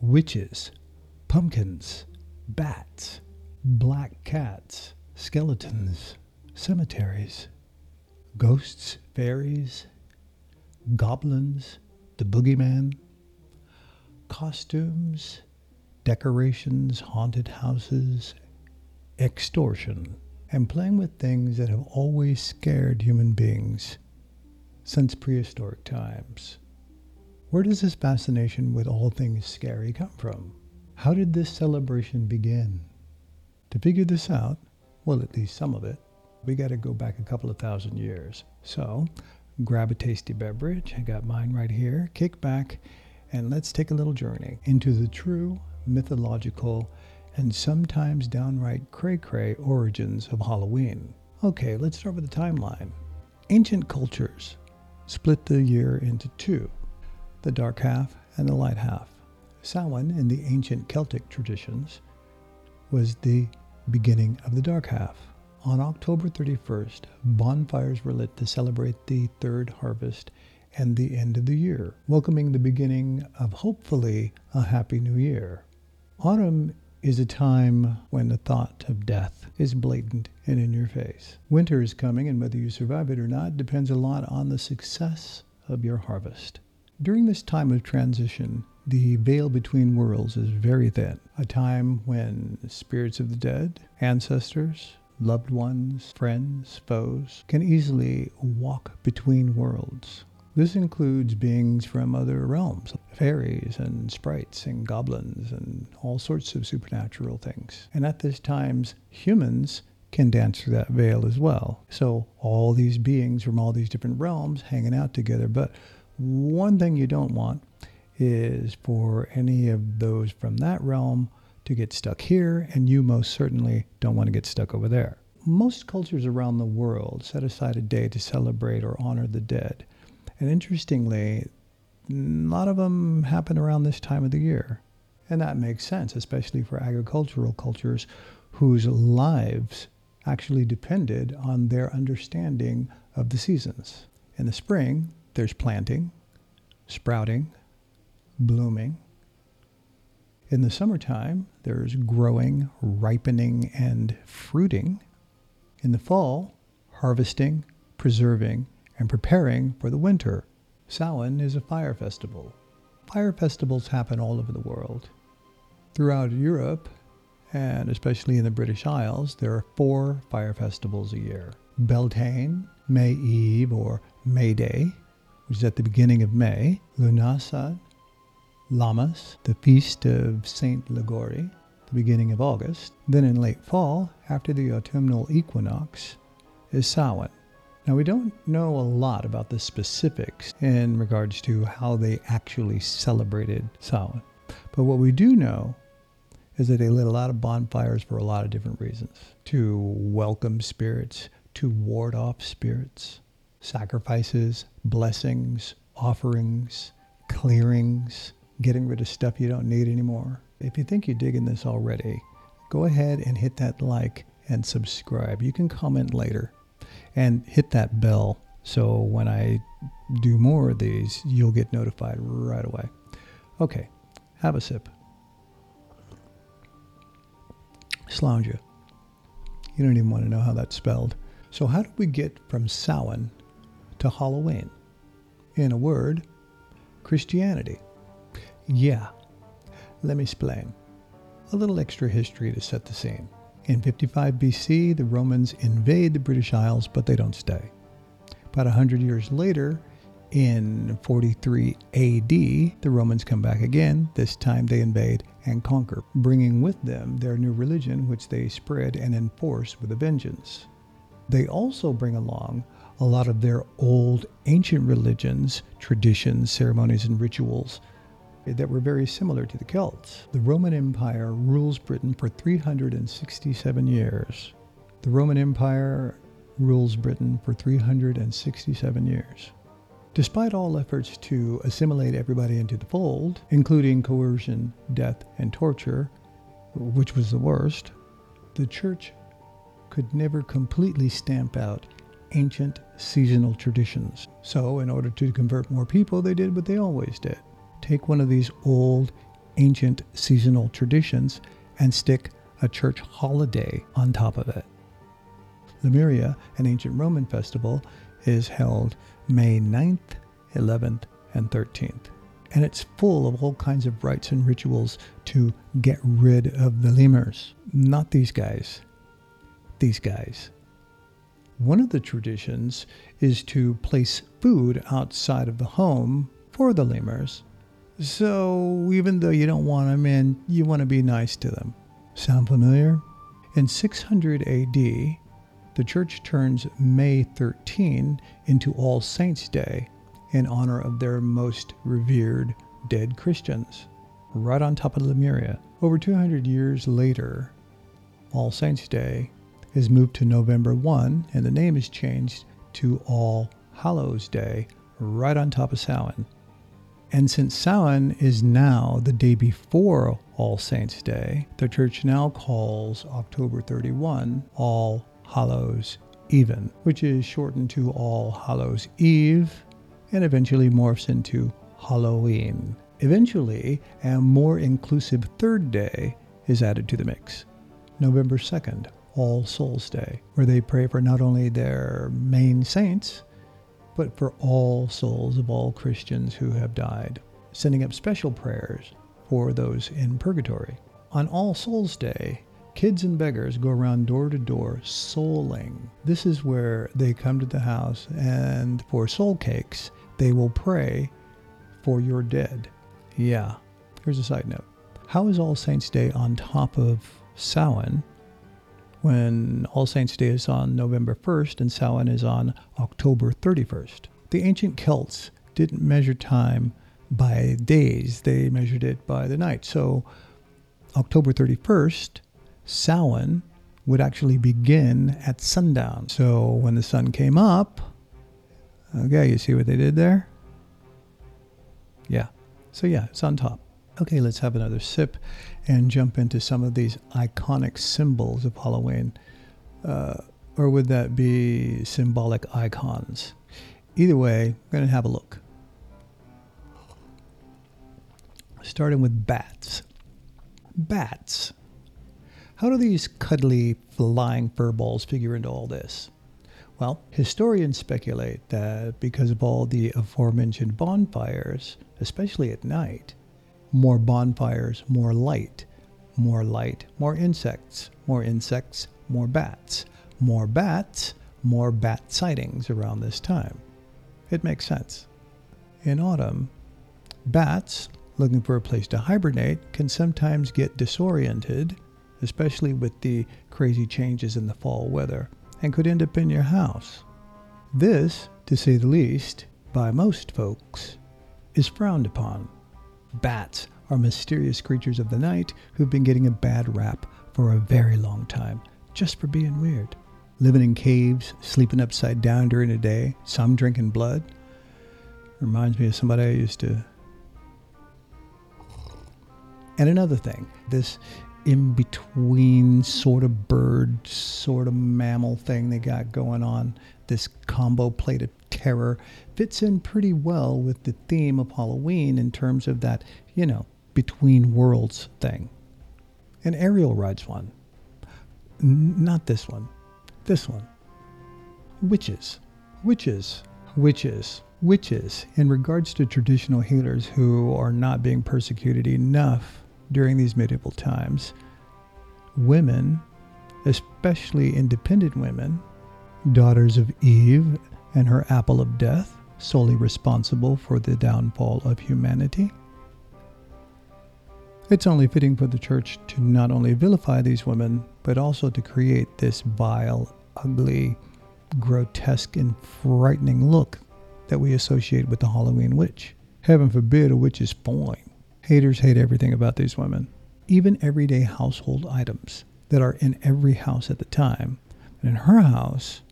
witches, pumpkins, bats, black cats, skeletons, cemeteries, ghosts, fairies, goblins, the boogeyman, costumes, decorations, haunted houses, extortion, and playing with things that have always scared human beings since prehistoric times. Where does this fascination with all things scary come from? How did this celebration begin? To figure this out, well, at least some of it, we got to go back a couple of thousand years. So, grab a tasty beverage. I got mine right here. Kick back and let's take a little journey into the true mythological and sometimes downright cray cray origins of Halloween. Okay, let's start with the timeline. Ancient cultures split the year into two the dark half and the light half. Samhain, in the ancient Celtic traditions, was the beginning of the dark half. On October 31st, bonfires were lit to celebrate the third harvest and the end of the year, welcoming the beginning of hopefully a happy new year. Autumn is a time when the thought of death is blatant and in your face. Winter is coming, and whether you survive it or not depends a lot on the success of your harvest. During this time of transition, the veil between worlds is very thin, a time when spirits of the dead, ancestors, loved ones, friends, foes can easily walk between worlds. This includes beings from other realms, fairies and sprites and goblins and all sorts of supernatural things. And at this times, humans can dance through that veil as well. So all these beings from all these different realms hanging out together. But one thing you don't want is for any of those from that realm to get stuck here, and you most certainly don't want to get stuck over there. Most cultures around the world set aside a day to celebrate or honor the dead. And interestingly, a lot of them happen around this time of the year. And that makes sense, especially for agricultural cultures whose lives actually depended on their understanding of the seasons. In the spring, there's planting, sprouting, blooming. In the summertime, there's growing, ripening, and fruiting. In the fall, harvesting, preserving, and preparing for the winter. Samhain is a fire festival. Fire festivals happen all over the world. Throughout Europe, and especially in the British Isles, there are four fire festivals a year. Beltane, May Eve or May Day, which is at the beginning of May. Lughnasadh, Lammas, the feast of Saint Liguori, the beginning of August. Then in late fall, after the autumnal equinox, is Samhain. Now, we don't know a lot about the specifics in regards to how they actually celebrated Samhain. But what we do know is that they lit a lot of bonfires for a lot of different reasons to welcome spirits, to ward off spirits, sacrifices, blessings, offerings, clearings, getting rid of stuff you don't need anymore. If you think you're digging this already, go ahead and hit that like and subscribe. You can comment later and hit that bell so when I do more of these, you'll get notified right away. Okay, have a sip. Sláinte. You don't even want to know how that's spelled. So, how do we get from Samhain to Halloween? In a word, Christianity. Yeah, let me explain. A little extra history to set the scene. In 55 BC, the Romans invade the British Isles, but they don't stay. About 100 years later, in 43 AD, the Romans come back again. This time they invade and conquer, bringing with them their new religion, which they spread and enforce with a vengeance. They also bring along a lot of their old ancient religions, traditions, ceremonies, and rituals that were very similar to the Celts. The Roman Empire rules Britain for 367 years. The Roman Empire rules Britain for 367 years. Despite all efforts to assimilate everybody into the fold, including coercion, death, and torture, which was the worst, the church could never completely stamp out ancient seasonal traditions. So, in order to convert more people, they did what they always did take one of these old ancient seasonal traditions and stick a church holiday on top of it. Lemuria, an ancient Roman festival, is held May 9th, 11th, and 13th. And it's full of all kinds of rites and rituals to get rid of the lemurs. Not these guys. These guys. One of the traditions is to place food outside of the home for the lemurs. So even though you don't want them in, you want to be nice to them. Sound familiar? In 600 AD, the church turns May 13 into All Saints' Day in honor of their most revered dead Christians, right on top of Lemuria. Over 200 years later, All Saints' Day is moved to November 1 and the name is changed to All Hallows Day, right on top of Samhain. And since Samhain is now the day before All Saints' Day, the church now calls October 31 All Hallows Even, which is shortened to All Hallows Eve and eventually morphs into Halloween. Eventually, a more inclusive third day is added to the mix, November 2nd, All Souls Day, where they pray for not only their main saints, but for all souls of all Christians who have died, sending up special prayers for those in purgatory. On All Souls Day, kids and beggars go around door to door souling. This is where they come to the house and for soul cakes, they will pray for your dead. Yeah. Here's a side note. How is All Saints Day on top of Samhain when All Saints' Day is on November 1st and Samhain is on October 31st. The ancient Celts didn't measure time by days, they measured it by the night. So October 31st, Samhain would actually begin at sundown. So when the sun came up, okay, you see what they did there? Yeah. So yeah, it's on top. Okay, let's have another sip and jump into some of these iconic symbols of Halloween. Uh, or would that be symbolic icons? Either way, we're going to have a look. Starting with bats. Bats. How do these cuddly flying furballs figure into all this? Well, historians speculate that because of all the aforementioned bonfires, especially at night, more bonfires, more light, more light, more insects, more insects, more bats, more bats, more bat sightings around this time. It makes sense. In autumn, bats, looking for a place to hibernate, can sometimes get disoriented, especially with the crazy changes in the fall weather, and could end up in your house. This, to say the least, by most folks, is frowned upon. Bats are mysterious creatures of the night who've been getting a bad rap for a very long time, just for being weird. Living in caves, sleeping upside down during the day, some drinking blood. Reminds me of somebody I used to. And another thing, this in between sort of bird, sort of mammal thing they got going on, this combo plate of terror fits in pretty well with the theme of Halloween in terms of that, you know, between worlds thing. And Ariel rides one. N- not this one. This one. Witches. Witches. Witches. Witches. In regards to traditional healers who are not being persecuted enough during these medieval times, women, especially independent women, daughters of Eve and her apple of death, solely responsible for the downfall of humanity. It's only fitting for the church to not only vilify these women, but also to create this vile, ugly, grotesque, and frightening look that we associate with the Halloween witch. Heaven forbid a witch is fine. Haters hate everything about these women, even everyday household items that are in every house at the time. And in her house,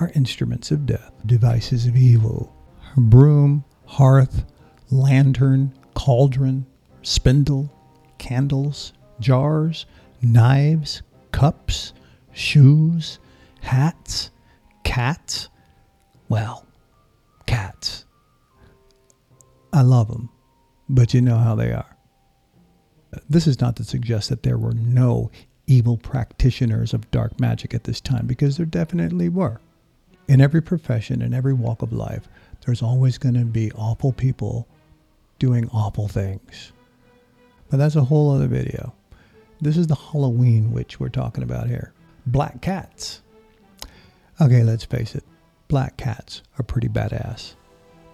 are instruments of death, devices of evil. Broom, hearth, lantern, cauldron, spindle, candles, jars, knives, cups, shoes, hats, cats. Well, cats. I love them, but you know how they are. This is not to suggest that there were no evil practitioners of dark magic at this time, because there definitely were. In every profession, in every walk of life, there's always going to be awful people doing awful things. But that's a whole other video. This is the Halloween witch we're talking about here. Black cats. Okay, let's face it. Black cats are pretty badass.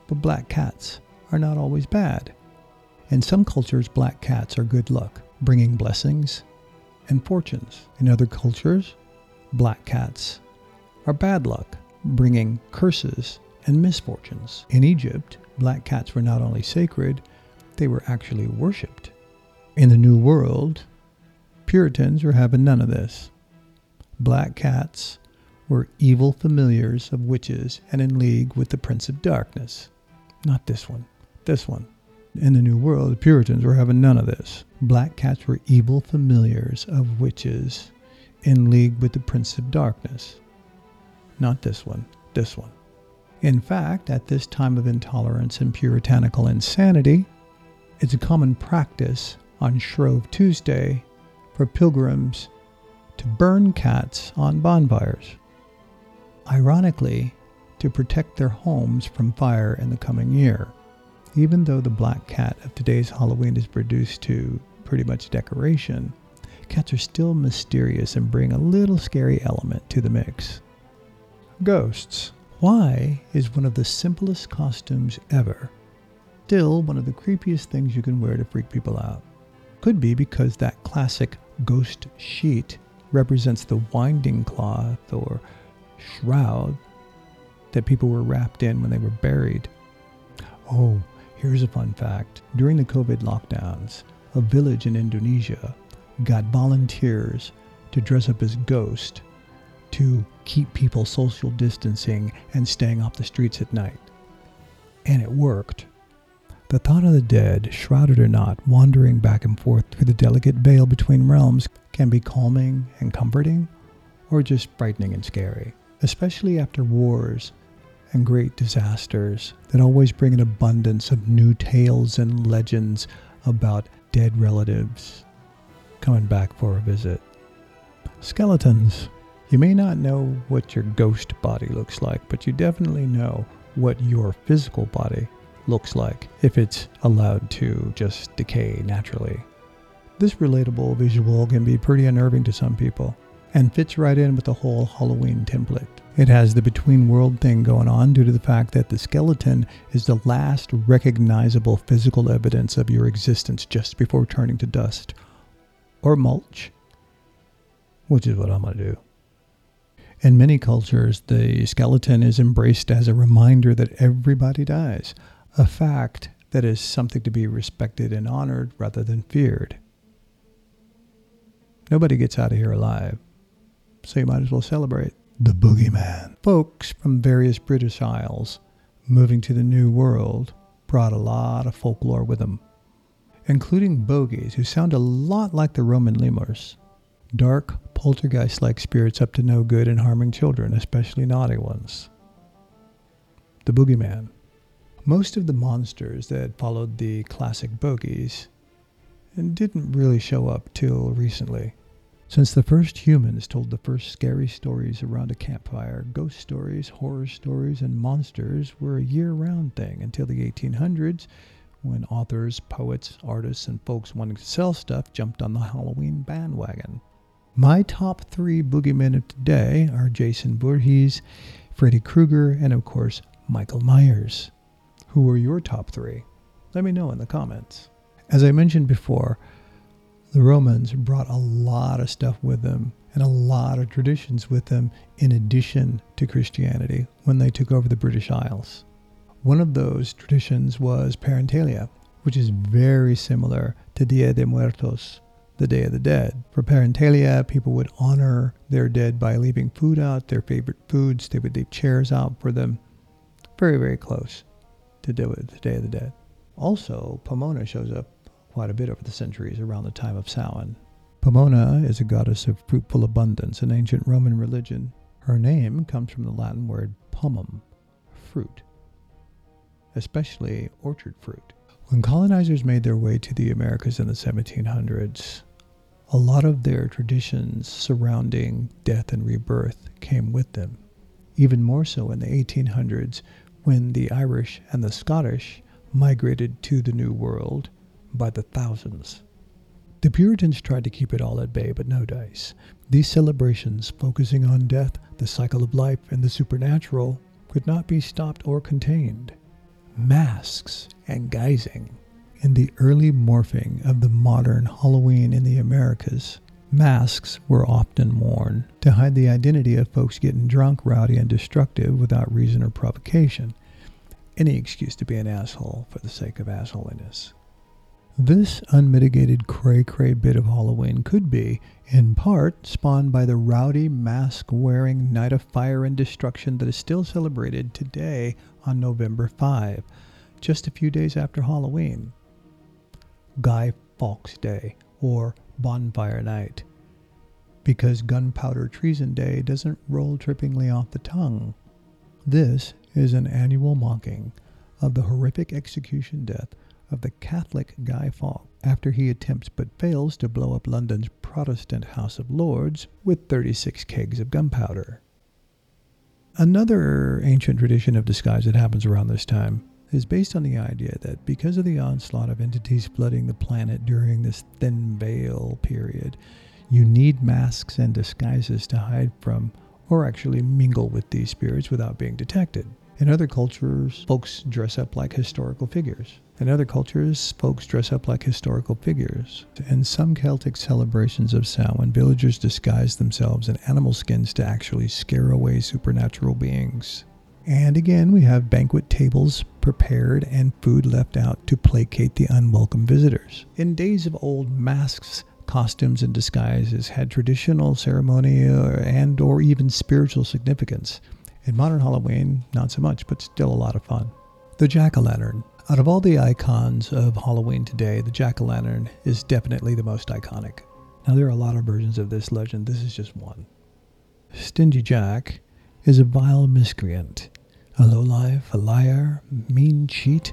But black cats are not always bad. In some cultures, black cats are good luck, bringing blessings and fortunes. In other cultures, black cats are bad luck, bringing curses and misfortunes. In Egypt, black cats were not only sacred, they were actually worshipped. In the New World, Puritans were having none of this. Black cats were evil familiars of witches and in league with the Prince of Darkness. Not this one, this one. In the New World, the Puritans were having none of this. Black cats were evil familiars of witches in league with the Prince of Darkness. Not this one, this one. In fact, at this time of intolerance and puritanical insanity, it's a common practice on Shrove Tuesday for pilgrims to burn cats on bonfires. Ironically, to protect their homes from fire in the coming year. Even though the black cat of today's Halloween is reduced to pretty much decoration, cats are still mysterious and bring a little scary element to the mix. Ghosts. Why is one of the simplest costumes ever still one of the creepiest things you can wear to freak people out? Could be because that classic ghost sheet represents the winding cloth or shroud that people were wrapped in when they were buried. Oh, here's a fun fact. During the COVID lockdowns, a village in Indonesia got volunteers to dress up as ghosts to keep people social distancing and staying off the streets at night. And it worked. The thought of the dead, shrouded or not, wandering back and forth through the delicate veil between realms can be calming and comforting, or just frightening and scary, especially after wars and great disasters that always bring an abundance of new tales and legends about dead relatives coming back for a visit. Skeletons. You may not know what your ghost body looks like, but you definitely know what your physical body looks like if it's allowed to just decay naturally. This relatable visual can be pretty unnerving to some people and fits right in with the whole Halloween template. It has the between world thing going on due to the fact that the skeleton is the last recognizable physical evidence of your existence just before turning to dust or mulch, which is what I'm going to do. In many cultures, the skeleton is embraced as a reminder that everybody dies, a fact that is something to be respected and honored rather than feared. Nobody gets out of here alive, so you might as well celebrate. The Boogeyman. Folks from various British Isles moving to the New World brought a lot of folklore with them, including bogies who sound a lot like the Roman lemurs. Dark, poltergeist like spirits up to no good and harming children, especially naughty ones. The Boogeyman. Most of the monsters that followed the classic bogies didn't really show up till recently. Since the first humans told the first scary stories around a campfire, ghost stories, horror stories, and monsters were a year round thing until the 1800s when authors, poets, artists, and folks wanting to sell stuff jumped on the Halloween bandwagon. My top three boogeymen of today are Jason Voorhees, Freddy Krueger, and of course, Michael Myers. Who are your top three? Let me know in the comments. As I mentioned before, the Romans brought a lot of stuff with them and a lot of traditions with them in addition to Christianity when they took over the British Isles. One of those traditions was Parentalia, which is very similar to Dia de Muertos, the Day of the Dead. For Parentalia, people would honor their dead by leaving food out, their favorite foods. They would leave chairs out for them. Very, very close to the Day of the Dead. Also, Pomona shows up quite a bit over the centuries around the time of Samhain. Pomona is a goddess of fruitful abundance in ancient Roman religion. Her name comes from the Latin word pomum, fruit, especially orchard fruit. When colonizers made their way to the Americas in the 1700s, a lot of their traditions surrounding death and rebirth came with them. Even more so in the 1800s when the Irish and the Scottish migrated to the New World by the thousands. The Puritans tried to keep it all at bay, but no dice. These celebrations, focusing on death, the cycle of life, and the supernatural, could not be stopped or contained. Masks and guising. In the early morphing of the modern Halloween in the Americas, masks were often worn to hide the identity of folks getting drunk, rowdy, and destructive without reason or provocation. Any excuse to be an asshole for the sake of assholiness. This unmitigated cray cray bit of Halloween could be, in part, spawned by the rowdy, mask wearing night of fire and destruction that is still celebrated today on November 5, just a few days after Halloween. Guy Fawkes Day, or Bonfire Night, because Gunpowder Treason Day doesn't roll trippingly off the tongue. This is an annual mocking of the horrific execution death of the Catholic Guy Fawkes after he attempts but fails to blow up London's Protestant House of Lords with 36 kegs of gunpowder. Another ancient tradition of disguise that happens around this time is based on the idea that because of the onslaught of entities flooding the planet during this thin veil period, you need masks and disguises to hide from or actually mingle with these spirits without being detected. In other cultures, folks dress up like historical figures. In other cultures, folks dress up like historical figures. In some Celtic celebrations of Samhain, villagers disguise themselves in animal skins to actually scare away supernatural beings. And again, we have banquet tables prepared and food left out to placate the unwelcome visitors. In days of old, masks, costumes, and disguises had traditional ceremonial and or even spiritual significance. In modern Halloween, not so much, but still a lot of fun. The jack o' lantern. Out of all the icons of Halloween today, the jack o' lantern is definitely the most iconic. Now, there are a lot of versions of this legend, this is just one. Stingy Jack is a vile miscreant, a lowlife, a liar, mean cheat,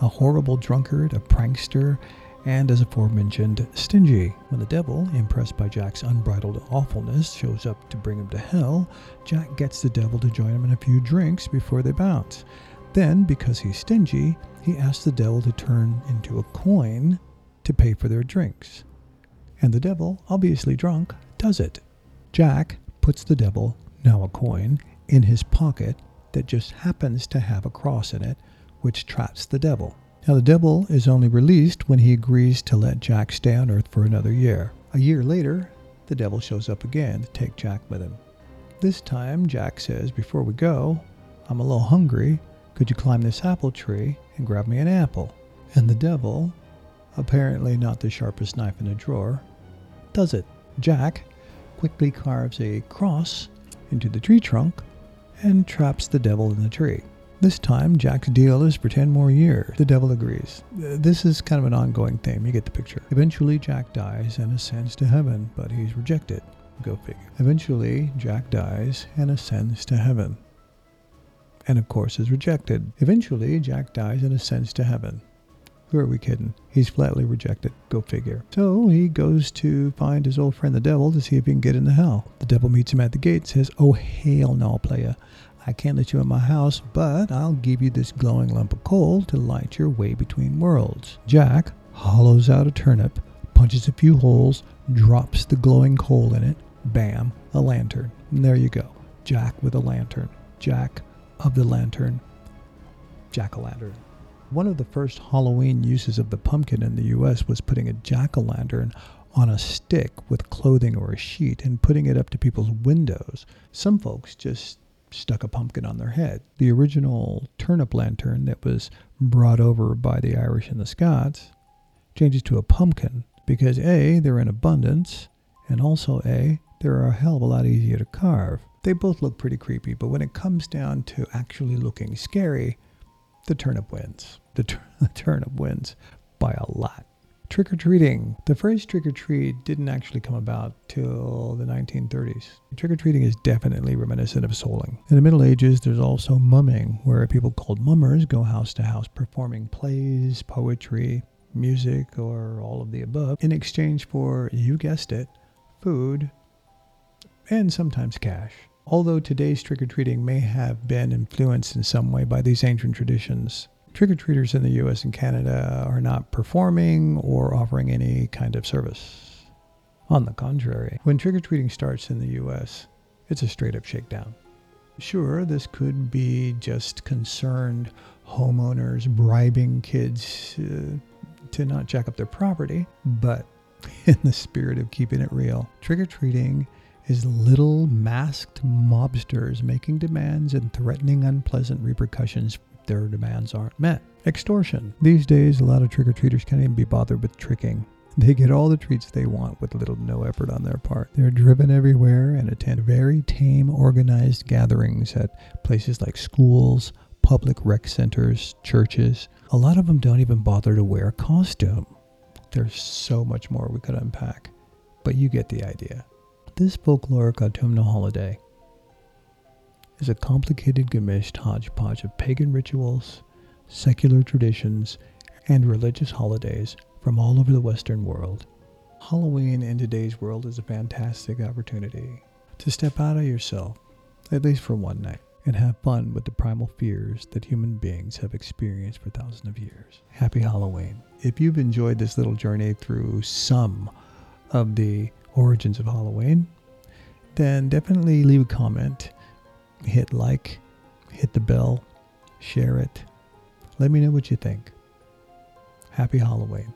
a horrible drunkard, a prankster, and as aforementioned, stingy. When the devil, impressed by Jack's unbridled awfulness, shows up to bring him to hell, Jack gets the devil to join him in a few drinks before they bounce. Then, because he's stingy, he asks the devil to turn into a coin to pay for their drinks. And the devil, obviously drunk, does it. Jack puts the devil, now a coin, in his pocket that just happens to have a cross in it, which traps the devil. Now, the devil is only released when he agrees to let Jack stay on Earth for another year. A year later, the devil shows up again to take Jack with him. This time, Jack says, Before we go, I'm a little hungry. Could you climb this apple tree and grab me an apple? And the devil, apparently not the sharpest knife in the drawer, does it. Jack quickly carves a cross into the tree trunk and traps the devil in the tree. This time, Jack's deal is for 10 more years. The devil agrees. This is kind of an ongoing theme. You get the picture. Eventually, Jack dies and ascends to heaven, but he's rejected. Go figure. Eventually, Jack dies and ascends to heaven. And of course, is rejected. Eventually, Jack dies and ascends to heaven. Who are we kidding? He's flatly rejected. Go figure. So he goes to find his old friend the devil to see if he can get into hell. The devil meets him at the gate and says, Oh, hail no, playa. I can't let you in my house, but I'll give you this glowing lump of coal to light your way between worlds. Jack hollows out a turnip, punches a few holes, drops the glowing coal in it. Bam, a lantern. And there you go. Jack with a lantern. Jack of the lantern. Jack o' lantern. One of the first Halloween uses of the pumpkin in the US was putting a jack o' lantern on a stick with clothing or a sheet and putting it up to people's windows. Some folks just stuck a pumpkin on their head. The original turnip lantern that was brought over by the Irish and the Scots changes to a pumpkin because A, they're in abundance, and also A, they're a hell of a lot easier to carve. They both look pretty creepy, but when it comes down to actually looking scary, the turnip wins. The, tur- the turnip wins by a lot. Trick or treating. The phrase trick or treat didn't actually come about till the 1930s. Trick or treating is definitely reminiscent of souling. In the Middle Ages, there's also mumming, where people called mummers go house to house performing plays, poetry, music, or all of the above in exchange for, you guessed it, food and sometimes cash. Although today's trick or treating may have been influenced in some way by these ancient traditions, trick or treaters in the US and Canada are not performing or offering any kind of service. On the contrary, when trick or treating starts in the US, it's a straight up shakedown. Sure, this could be just concerned homeowners bribing kids uh, to not jack up their property, but in the spirit of keeping it real, trick or treating is little masked mobsters making demands and threatening unpleasant repercussions if their demands aren't met. Extortion. These days, a lot of trick or treaters can't even be bothered with tricking. They get all the treats they want with little to no effort on their part. They're driven everywhere and attend very tame, organized gatherings at places like schools, public rec centers, churches. A lot of them don't even bother to wear a costume. There's so much more we could unpack, but you get the idea. This folkloric autumnal holiday is a complicated gamished hodgepodge of pagan rituals, secular traditions, and religious holidays from all over the Western world. Halloween in today's world is a fantastic opportunity to step out of yourself, at least for one night, and have fun with the primal fears that human beings have experienced for thousands of years. Happy Halloween. If you've enjoyed this little journey through some of the origins of Halloween, then definitely leave a comment, hit like, hit the bell, share it. Let me know what you think. Happy Halloween.